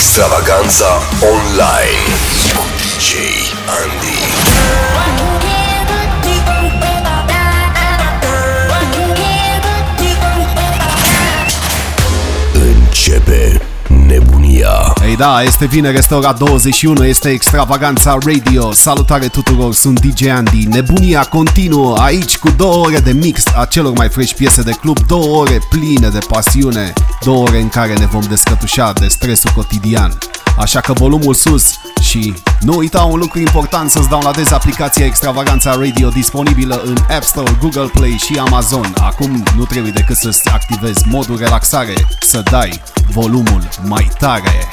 Extravaganza Online cu DJ Andy. Începe nebunia. Ei da, este vineri, este ora 21, este Extravaganța Radio. Salutare tuturor, sunt DJ Andy. Nebunia continuă aici cu două ore de mix a celor mai fresh piese de club Două ore pline de pasiune Două ore în care ne vom descătușa de stresul cotidian Așa că volumul sus și nu uita un lucru important să-ți downloadezi aplicația Extravaganța Radio disponibilă în App Store, Google Play și Amazon. Acum nu trebuie decât să-ți activezi modul relaxare, să dai volumul mai tare.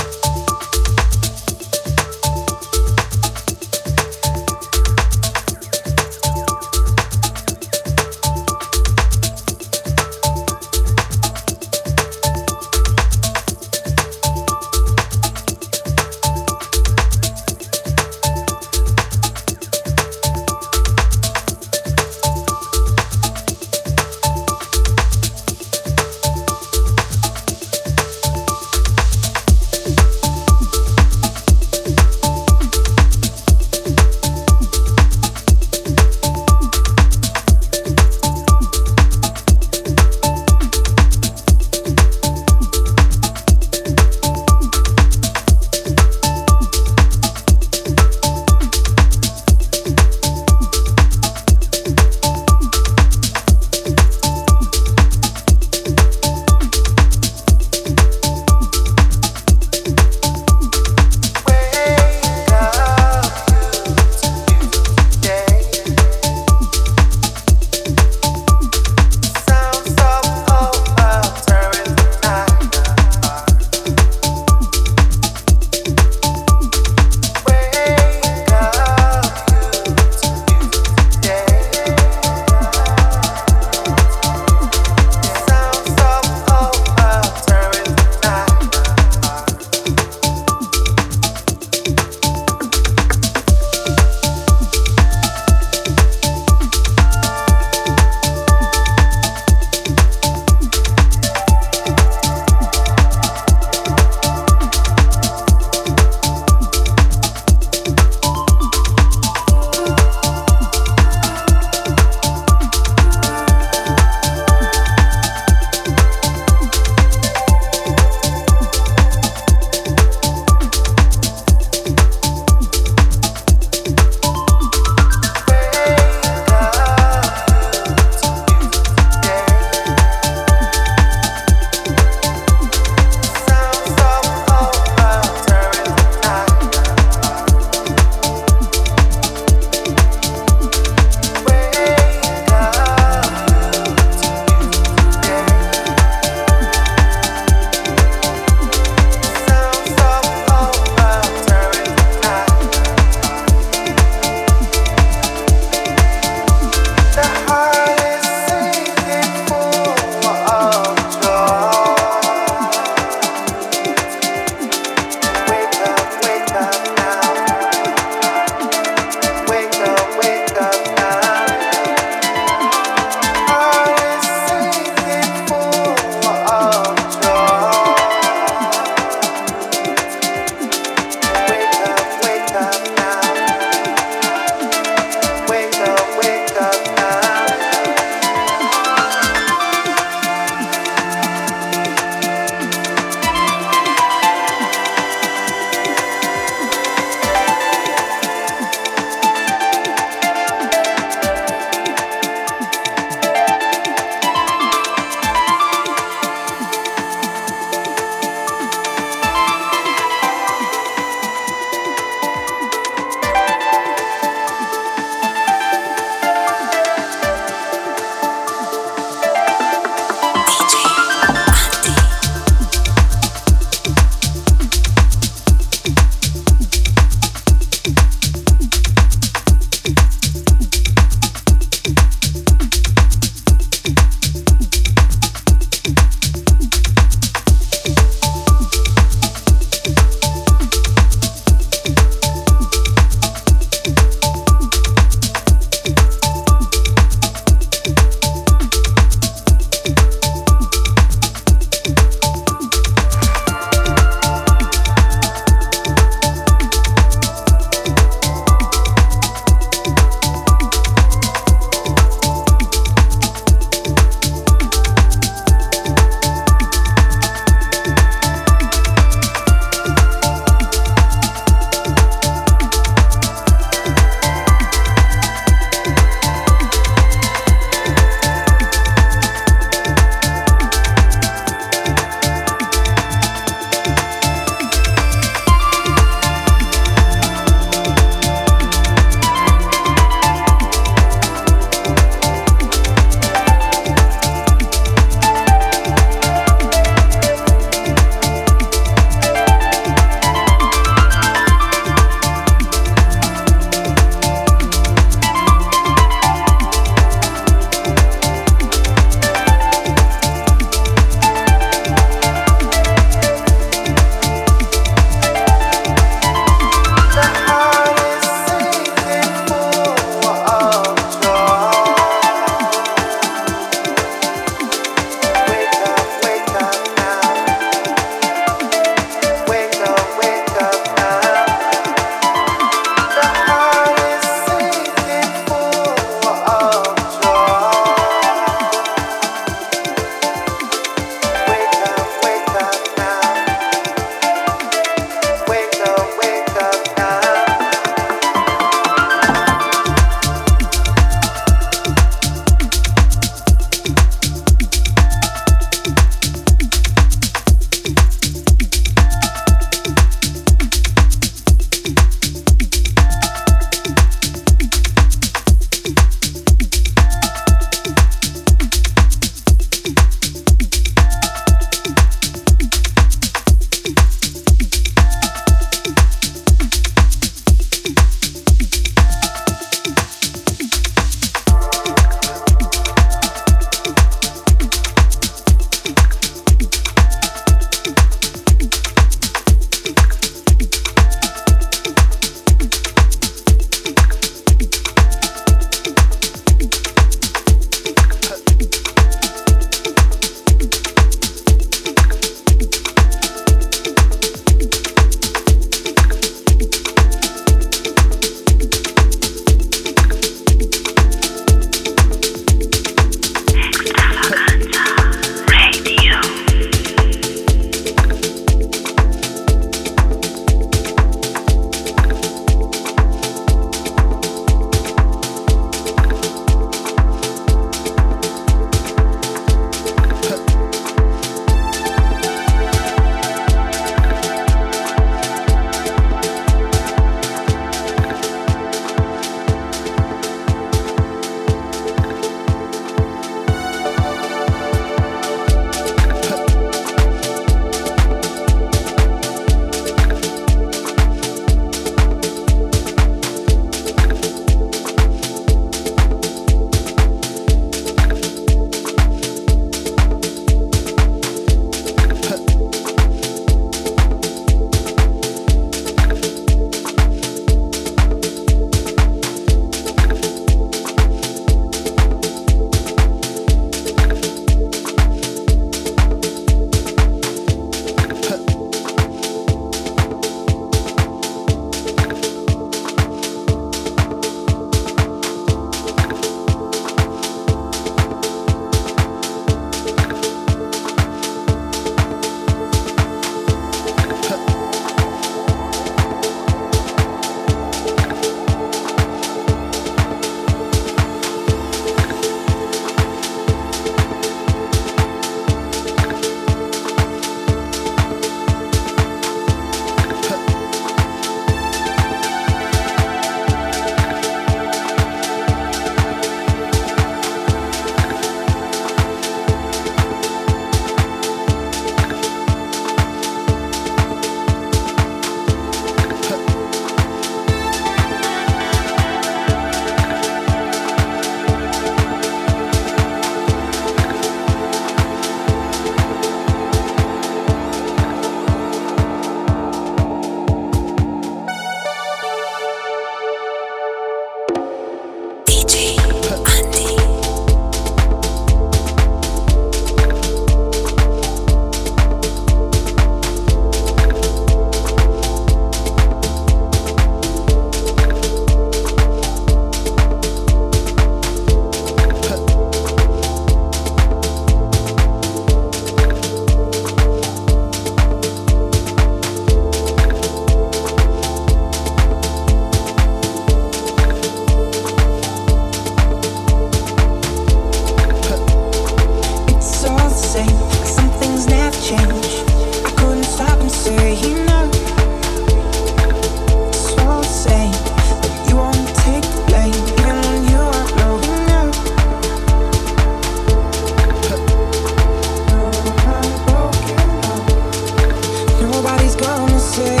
gonna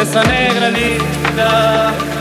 questa negra linda.